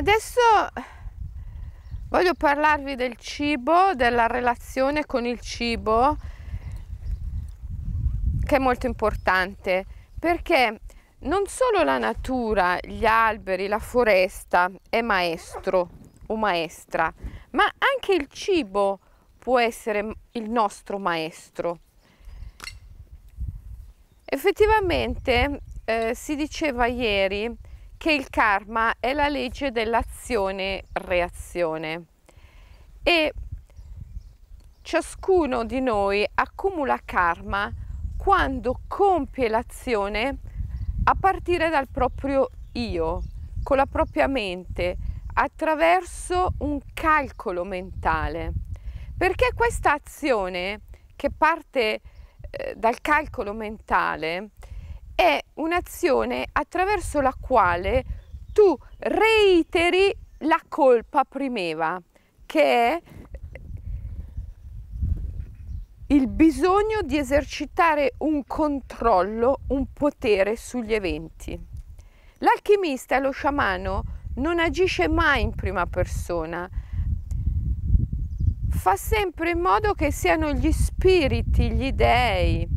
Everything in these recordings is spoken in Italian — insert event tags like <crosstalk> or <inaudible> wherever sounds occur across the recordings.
Adesso voglio parlarvi del cibo, della relazione con il cibo, che è molto importante, perché non solo la natura, gli alberi, la foresta è maestro o maestra, ma anche il cibo può essere il nostro maestro. Effettivamente eh, si diceva ieri che il karma è la legge dell'azione-reazione e ciascuno di noi accumula karma quando compie l'azione a partire dal proprio io, con la propria mente, attraverso un calcolo mentale. Perché questa azione che parte eh, dal calcolo mentale è un'azione attraverso la quale tu reiteri la colpa primeva, che è il bisogno di esercitare un controllo, un potere sugli eventi. L'alchimista lo sciamano non agisce mai in prima persona, fa sempre in modo che siano gli spiriti, gli dei,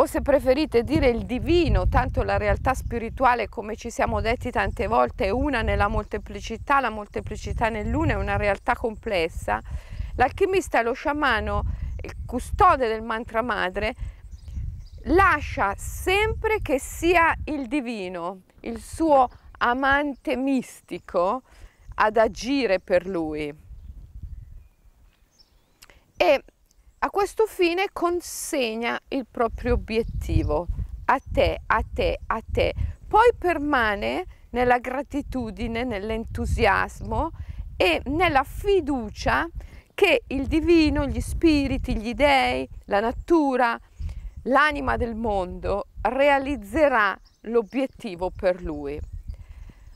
o se preferite dire il divino, tanto la realtà spirituale, come ci siamo detti tante volte, è una nella molteplicità, la molteplicità nell'una è una realtà complessa, l'alchimista, lo sciamano, il custode del mantra madre, lascia sempre che sia il divino, il suo amante mistico, ad agire per lui. E a questo fine consegna il proprio obiettivo a te, a te, a te. Poi permane nella gratitudine, nell'entusiasmo e nella fiducia che il divino, gli spiriti, gli dei, la natura, l'anima del mondo realizzerà l'obiettivo per lui.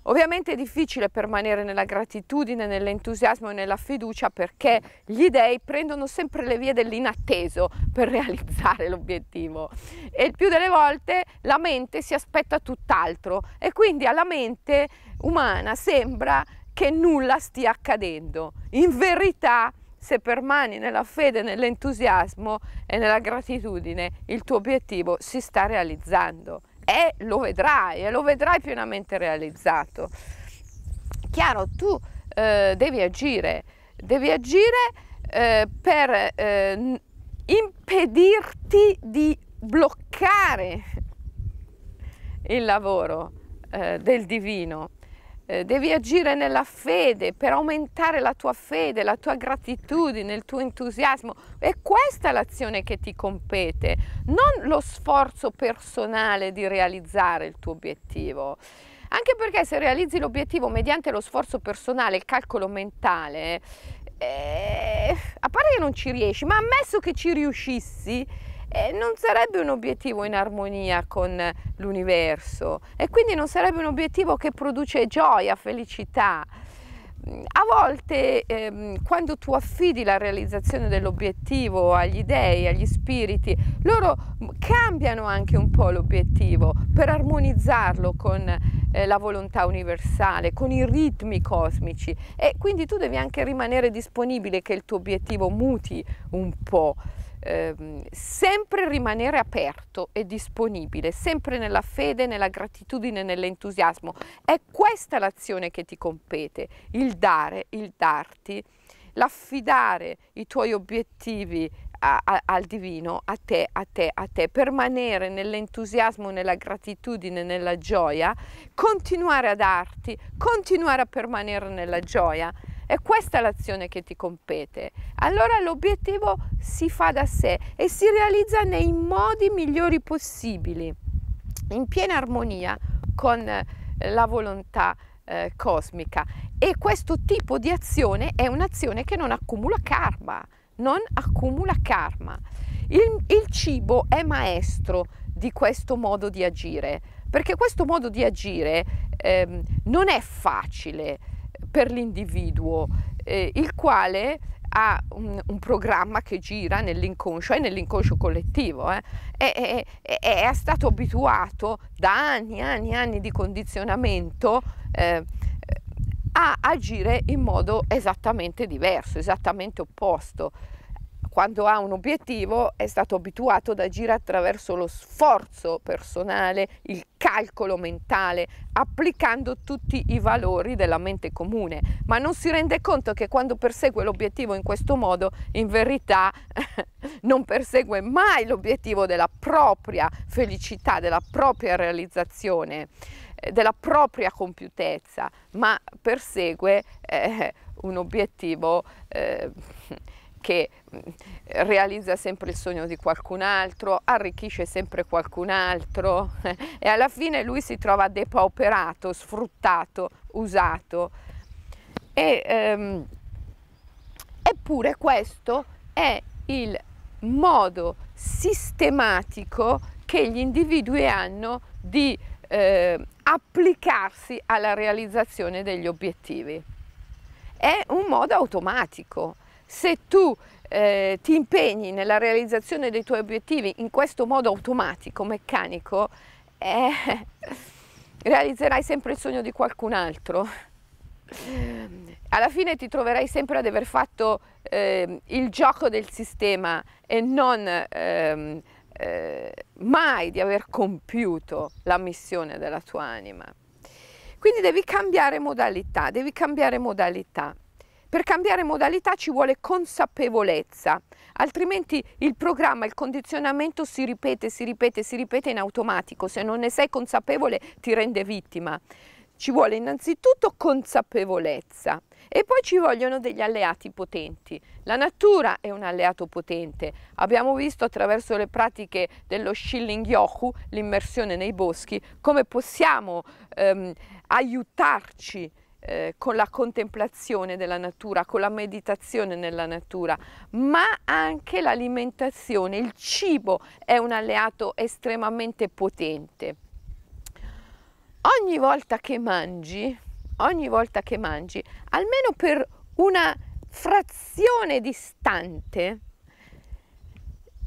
Ovviamente è difficile permanere nella gratitudine, nell'entusiasmo e nella fiducia perché gli dei prendono sempre le vie dell'inatteso per realizzare l'obiettivo e il più delle volte la mente si aspetta tutt'altro e quindi alla mente umana sembra che nulla stia accadendo. In verità se permani nella fede, nell'entusiasmo e nella gratitudine, il tuo obiettivo si sta realizzando e lo vedrai e lo vedrai pienamente realizzato. Chiaro, tu eh, devi agire, devi agire eh, per eh, impedirti di bloccare il lavoro eh, del divino. Eh, devi agire nella fede per aumentare la tua fede, la tua gratitudine, il tuo entusiasmo. È questa l'azione che ti compete, non lo sforzo personale di realizzare il tuo obiettivo. Anche perché se realizzi l'obiettivo mediante lo sforzo personale, il calcolo mentale, eh, a parte che non ci riesci, ma ammesso che ci riuscissi, eh, non sarebbe un obiettivo in armonia con l'universo. E quindi non sarebbe un obiettivo che produce gioia, felicità. A volte ehm, quando tu affidi la realizzazione dell'obiettivo agli dei, agli spiriti, loro cambiano anche un po' l'obiettivo per armonizzarlo con eh, la volontà universale, con i ritmi cosmici. E quindi tu devi anche rimanere disponibile che il tuo obiettivo muti un po' eh, sempre rimanere aperto e disponibile, sempre nella fede, nella gratitudine, nell'entusiasmo. È questa l'azione che ti compete, il dare, il darti, l'affidare i tuoi obiettivi a, a, al divino, a te, a te, a te, permanere nell'entusiasmo, nella gratitudine, nella gioia, continuare a darti, continuare a permanere nella gioia è questa l'azione che ti compete. Allora l'obiettivo si fa da sé e si realizza nei modi migliori possibili, in piena armonia con eh, la volontà eh, cosmica. E questo tipo di azione è un'azione che non accumula karma, non accumula karma. Il, il cibo è maestro di questo modo di agire, perché questo modo di agire eh, non è facile per l'individuo, eh, il quale ha un, un, programma che gira nell'inconscio e nell'inconscio collettivo, eh, è, è, è, stato abituato da anni, anni, anni di condizionamento eh, a agire in modo esattamente diverso, esattamente opposto quando ha un obiettivo è stato abituato ad agire attraverso lo sforzo personale, il calcolo mentale, applicando tutti i valori della mente comune, ma non si rende conto che quando persegue l'obiettivo in questo modo, in verità <laughs> non persegue mai l'obiettivo della propria felicità, della propria realizzazione eh, della propria compiutezza, ma persegue eh, un obiettivo eh, che mm, realizza sempre il sogno di qualcun altro, arricchisce sempre qualcun altro <laughs> e alla fine lui si trova depauperato, sfruttato, usato. E, ehm, eppure questo è il modo sistematico che gli individui hanno di eh, applicarsi alla realizzazione degli obiettivi. È un modo automatico, se tu eh, ti impegni nella realizzazione dei tuoi obiettivi in questo modo automatico, meccanico, eh, <laughs> realizzerai sempre il sogno di qualcun altro. Alla fine ti troverai sempre ad aver fatto eh, il gioco del sistema e non ehm, eh, mai di aver compiuto la missione della tua anima. Quindi devi cambiare modalità, devi cambiare modalità. Per cambiare modalità ci vuole consapevolezza, altrimenti il programma, il condizionamento si ripete, si ripete, si ripete in automatico. Se non ne sei consapevole ti rende vittima. Ci vuole innanzitutto consapevolezza e poi ci vogliono degli alleati potenti. La natura è un alleato potente. Abbiamo visto attraverso le pratiche dello Shilling Yoku, l'immersione nei boschi, come possiamo ehm, aiutarci eh, con la contemplazione della natura, con la meditazione nella natura, ma anche l'alimentazione, il cibo è un alleato estremamente potente. Ogni volta che mangi, ogni volta che mangi, almeno per una frazione distante,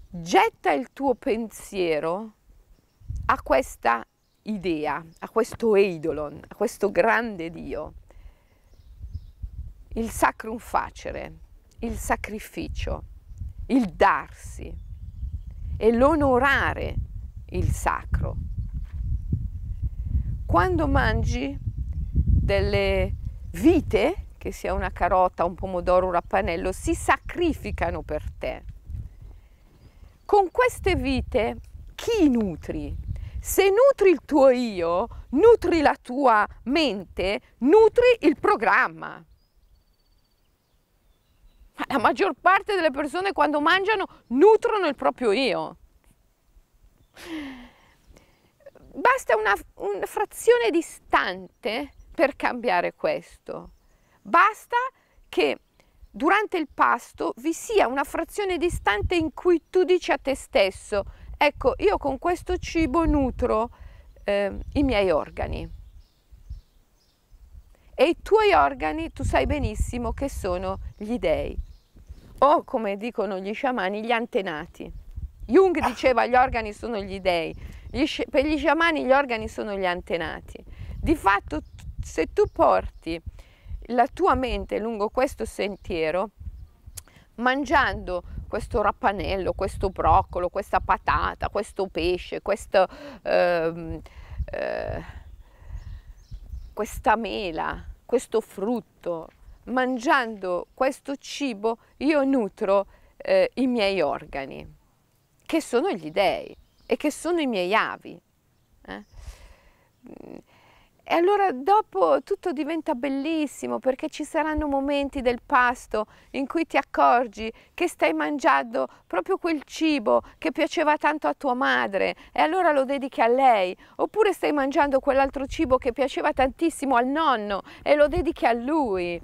getta il tuo pensiero a questa idea, a questo eidolon, a questo grande Dio il sacrum facere, il sacrificio, il darsi e l'onorare il sacro. Quando mangi delle vite, che sia una carota, un pomodoro, un rappanello, si sacrificano per te. Con queste vite chi nutri? Se nutri il tuo io, nutri la tua mente, nutri il programma. <laughs> La maggior parte delle persone quando mangiano nutrono il proprio io. Basta una, una frazione distante per cambiare questo. Basta che durante il pasto vi sia una frazione distante in cui tu dici a te stesso, ecco, io con questo cibo nutro eh, i miei organi. E i tuoi organi tu sai benissimo che sono gli dei o come dicono gli sciamani, gli antenati. Jung diceva gli organi sono gli dei, gli, per gli sciamani gli organi sono gli antenati. Di fatto se tu porti la tua mente lungo questo sentiero, mangiando questo rappanello, questo broccolo, questa patata, questo pesce, questo, eh, eh, questa mela, questo frutto, mangiando questo cibo io nutro eh, i miei organi, che sono gli dei e che sono i miei avi. Eh? E allora dopo tutto diventa bellissimo perché ci saranno momenti del pasto in cui ti accorgi che stai mangiando proprio quel cibo che piaceva tanto a tua madre e allora lo dedichi a lei, oppure stai mangiando quell'altro cibo che piaceva tantissimo al nonno e lo dedichi a lui.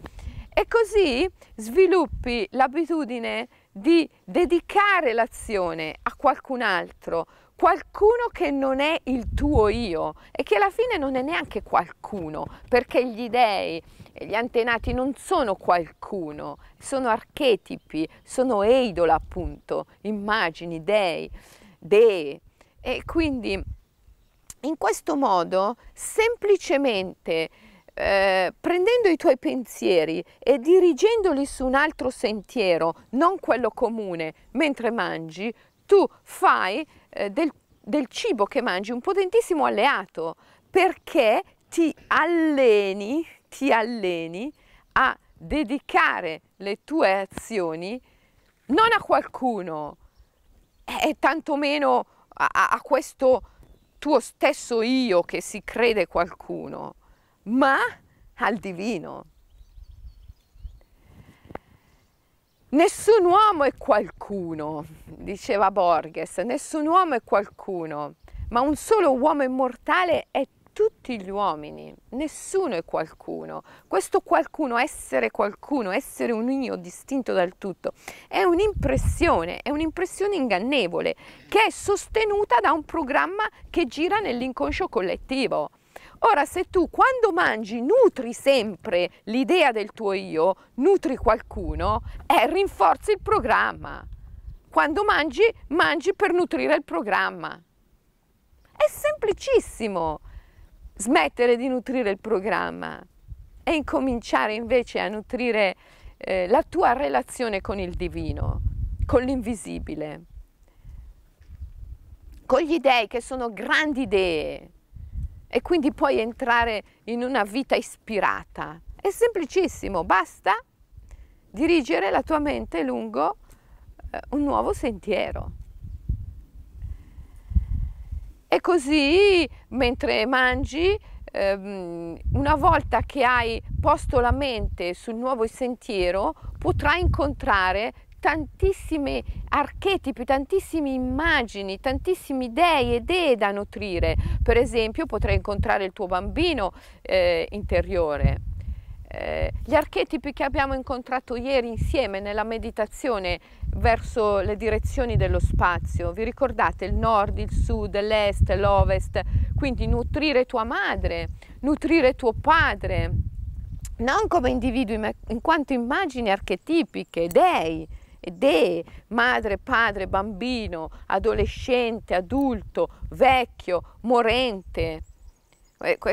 E così sviluppi l'abitudine di dedicare l'azione a qualcun altro, qualcuno che non è il tuo io e che alla fine non è neanche qualcuno, perché gli dei e gli antenati non sono qualcuno, sono archetipi, sono eidola appunto, immagini, dei, dee. E quindi in questo modo semplicemente eh, prendendo i tuoi pensieri e dirigendoli su un altro sentiero, non quello comune, mentre mangi, tu fai eh, del, del cibo che mangi un potentissimo alleato perché ti alleni, ti alleni a dedicare le tue azioni non a qualcuno e tantomeno a, a questo tuo stesso io che si crede qualcuno, ma al divino. Nessun uomo è qualcuno, diceva Borges, nessun uomo è qualcuno, ma un solo uomo immortale è tutti gli uomini, nessuno è qualcuno. Questo qualcuno, essere qualcuno, essere un io distinto dal tutto, è un'impressione, è un'impressione ingannevole che è sostenuta da un programma che gira nell'inconscio collettivo. Ora, se tu quando mangi nutri sempre l'idea del tuo io, nutri qualcuno, eh, rinforzi il programma. Quando mangi, mangi per nutrire il programma. È semplicissimo smettere di nutrire il programma e incominciare invece a nutrire eh, la tua relazione con il divino, con l'invisibile, con gli dei che sono grandi idee e quindi puoi entrare in una vita ispirata. È semplicissimo, basta dirigere la tua mente lungo eh, un nuovo sentiero. E così mentre mangi, ehm, una volta che hai posto la mente sul nuovo sentiero, potrai incontrare tantissimi archetipi, tantissime immagini, tantissimi dei e idee da nutrire. Per esempio potrai incontrare il tuo bambino eh, interiore, eh, gli archetipi che abbiamo incontrato ieri insieme nella meditazione verso le direzioni dello spazio, vi ricordate il nord, il sud, l'est, l'ovest, quindi nutrire tua madre, nutrire tuo padre, non come individui ma in quanto immagini archetipiche, dei, dee, madre, padre, bambino, adolescente, adulto, vecchio, morente,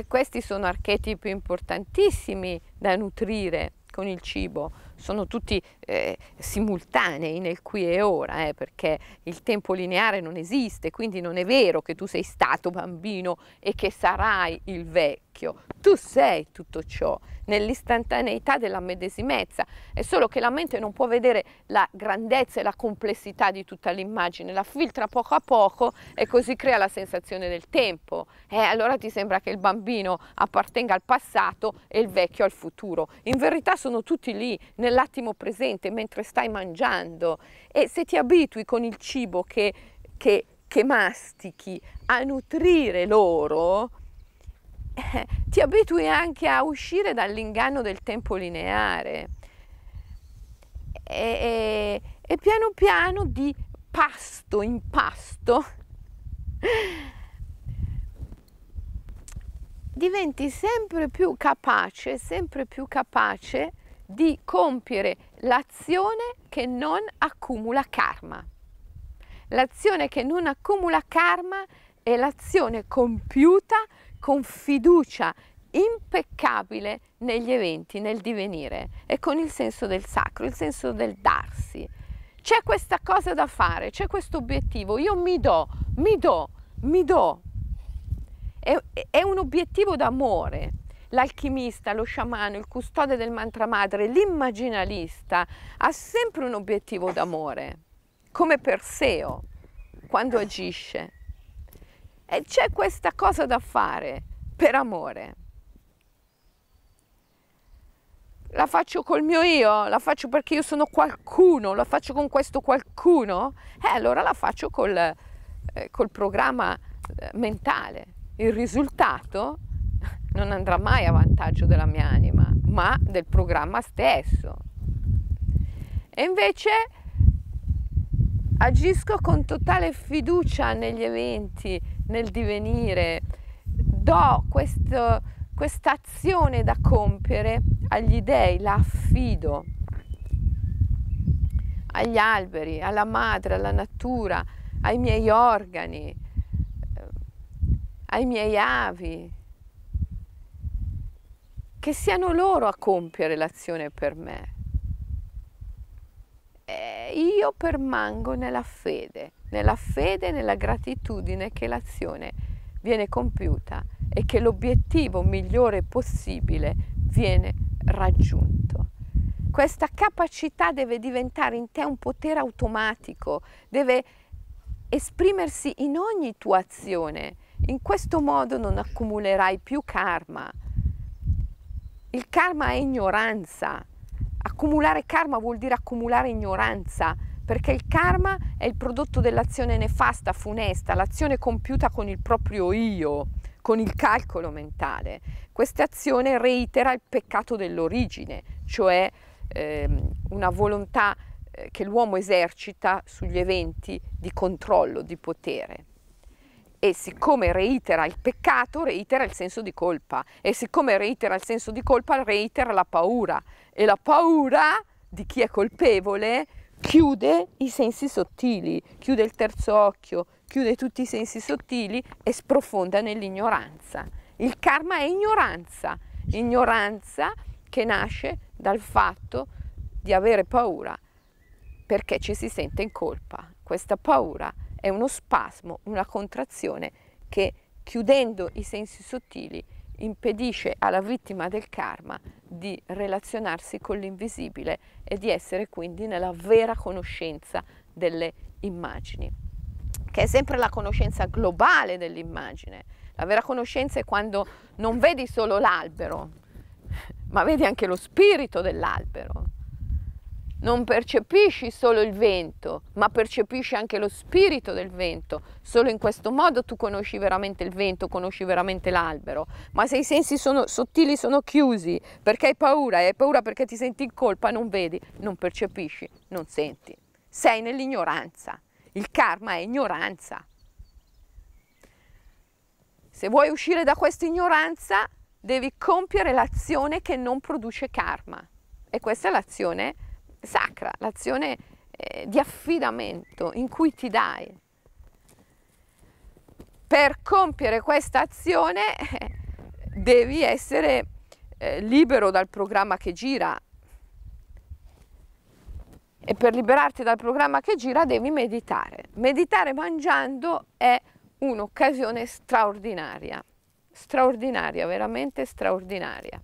questi sono archetipi importantissimi da nutrire con il cibo, sono tutti eh, simultanei nel qui e ora, eh, perché il tempo lineare non esiste, quindi non è vero che tu sei stato bambino e che sarai il vecchio, tu sei tutto ciò nell'istantaneità della medesimezza, è solo che la mente non può vedere la grandezza e la complessità di tutta l'immagine, la filtra poco a poco e così crea la sensazione del tempo. E allora ti sembra che il bambino appartenga al passato e il vecchio al futuro. In verità sono tutti lì, nell'attimo presente, mentre stai mangiando. E se ti abitui con il cibo che, che, che mastichi a nutrire loro, eh, ti abitui anche a uscire dall'inganno del tempo lineare e, e, e piano piano di pasto in pasto diventi sempre più capace, sempre più capace di compiere l'azione che non accumula karma. L'azione che non accumula karma è l'azione compiuta con fiducia impeccabile negli eventi, nel divenire e con il senso del sacro, il senso del darsi. C'è questa cosa da fare, c'è questo obiettivo, io mi do, mi do, mi do. È, è un obiettivo d'amore. L'alchimista, lo sciamano, il custode del mantra madre, l'immaginalista ha sempre un obiettivo d'amore, come Perseo quando agisce. E c'è questa cosa da fare per amore. La faccio col mio io, la faccio perché io sono qualcuno, la faccio con questo qualcuno, e eh, allora la faccio col, eh, col programma eh, mentale. Il risultato non andrà mai a vantaggio della mia anima, ma del programma stesso. E invece agisco con totale fiducia negli eventi, nel divenire, do questa azione da compiere agli dei, la affido. Agli alberi, alla madre, alla natura, ai miei organi, ai miei avi, che siano loro a compiere l'azione per me. E io permango nella fede, nella fede e nella gratitudine che l'azione viene compiuta e che l'obiettivo migliore possibile viene raggiunto. Questa capacità deve diventare in te un potere automatico, deve esprimersi in ogni tua azione. In questo modo non accumulerai più karma. Il karma è ignoranza. Accumulare karma vuol dire accumulare ignoranza, perché il karma è il prodotto dell'azione nefasta, funesta, l'azione compiuta con il proprio io, con il calcolo mentale. Questa azione reitera il peccato dell'origine, cioè ehm, una volontà eh, che l'uomo esercita sugli eventi di controllo, di potere. E siccome reitera il peccato, reitera il senso di colpa. E siccome reitera il senso di colpa, reitera la paura. E la paura di chi è colpevole chiude i sensi sottili, chiude il terzo occhio, chiude tutti i sensi sottili e sprofonda nell'ignoranza. Il karma è ignoranza, ignoranza che nasce dal fatto di avere paura perché ci si sente in colpa. Questa paura è uno spasmo, una contrazione che chiudendo i sensi sottili impedisce alla vittima del karma di relazionarsi con l'invisibile e di essere quindi nella vera conoscenza delle immagini, che è sempre la conoscenza globale dell'immagine. La vera conoscenza è quando non vedi solo l'albero, ma vedi anche lo spirito dell'albero non percepisci solo il vento, ma percepisci anche lo spirito del vento. Solo in questo modo tu conosci veramente il vento, conosci veramente l'albero. Ma se i sensi sono, sottili sono chiusi perché hai paura e hai paura perché ti senti in colpa, non vedi, non percepisci, non senti. Sei nell'ignoranza. Il karma è ignoranza. Se vuoi uscire da questa ignoranza, devi compiere l'azione che non produce karma. E questa è l'azione sacra, l'azione eh, di affidamento in cui ti dai. Per compiere questa azione eh, devi essere eh, libero dal programma che gira e per liberarti dal programma che gira devi meditare. Meditare mangiando è un'occasione straordinaria, straordinaria, veramente straordinaria.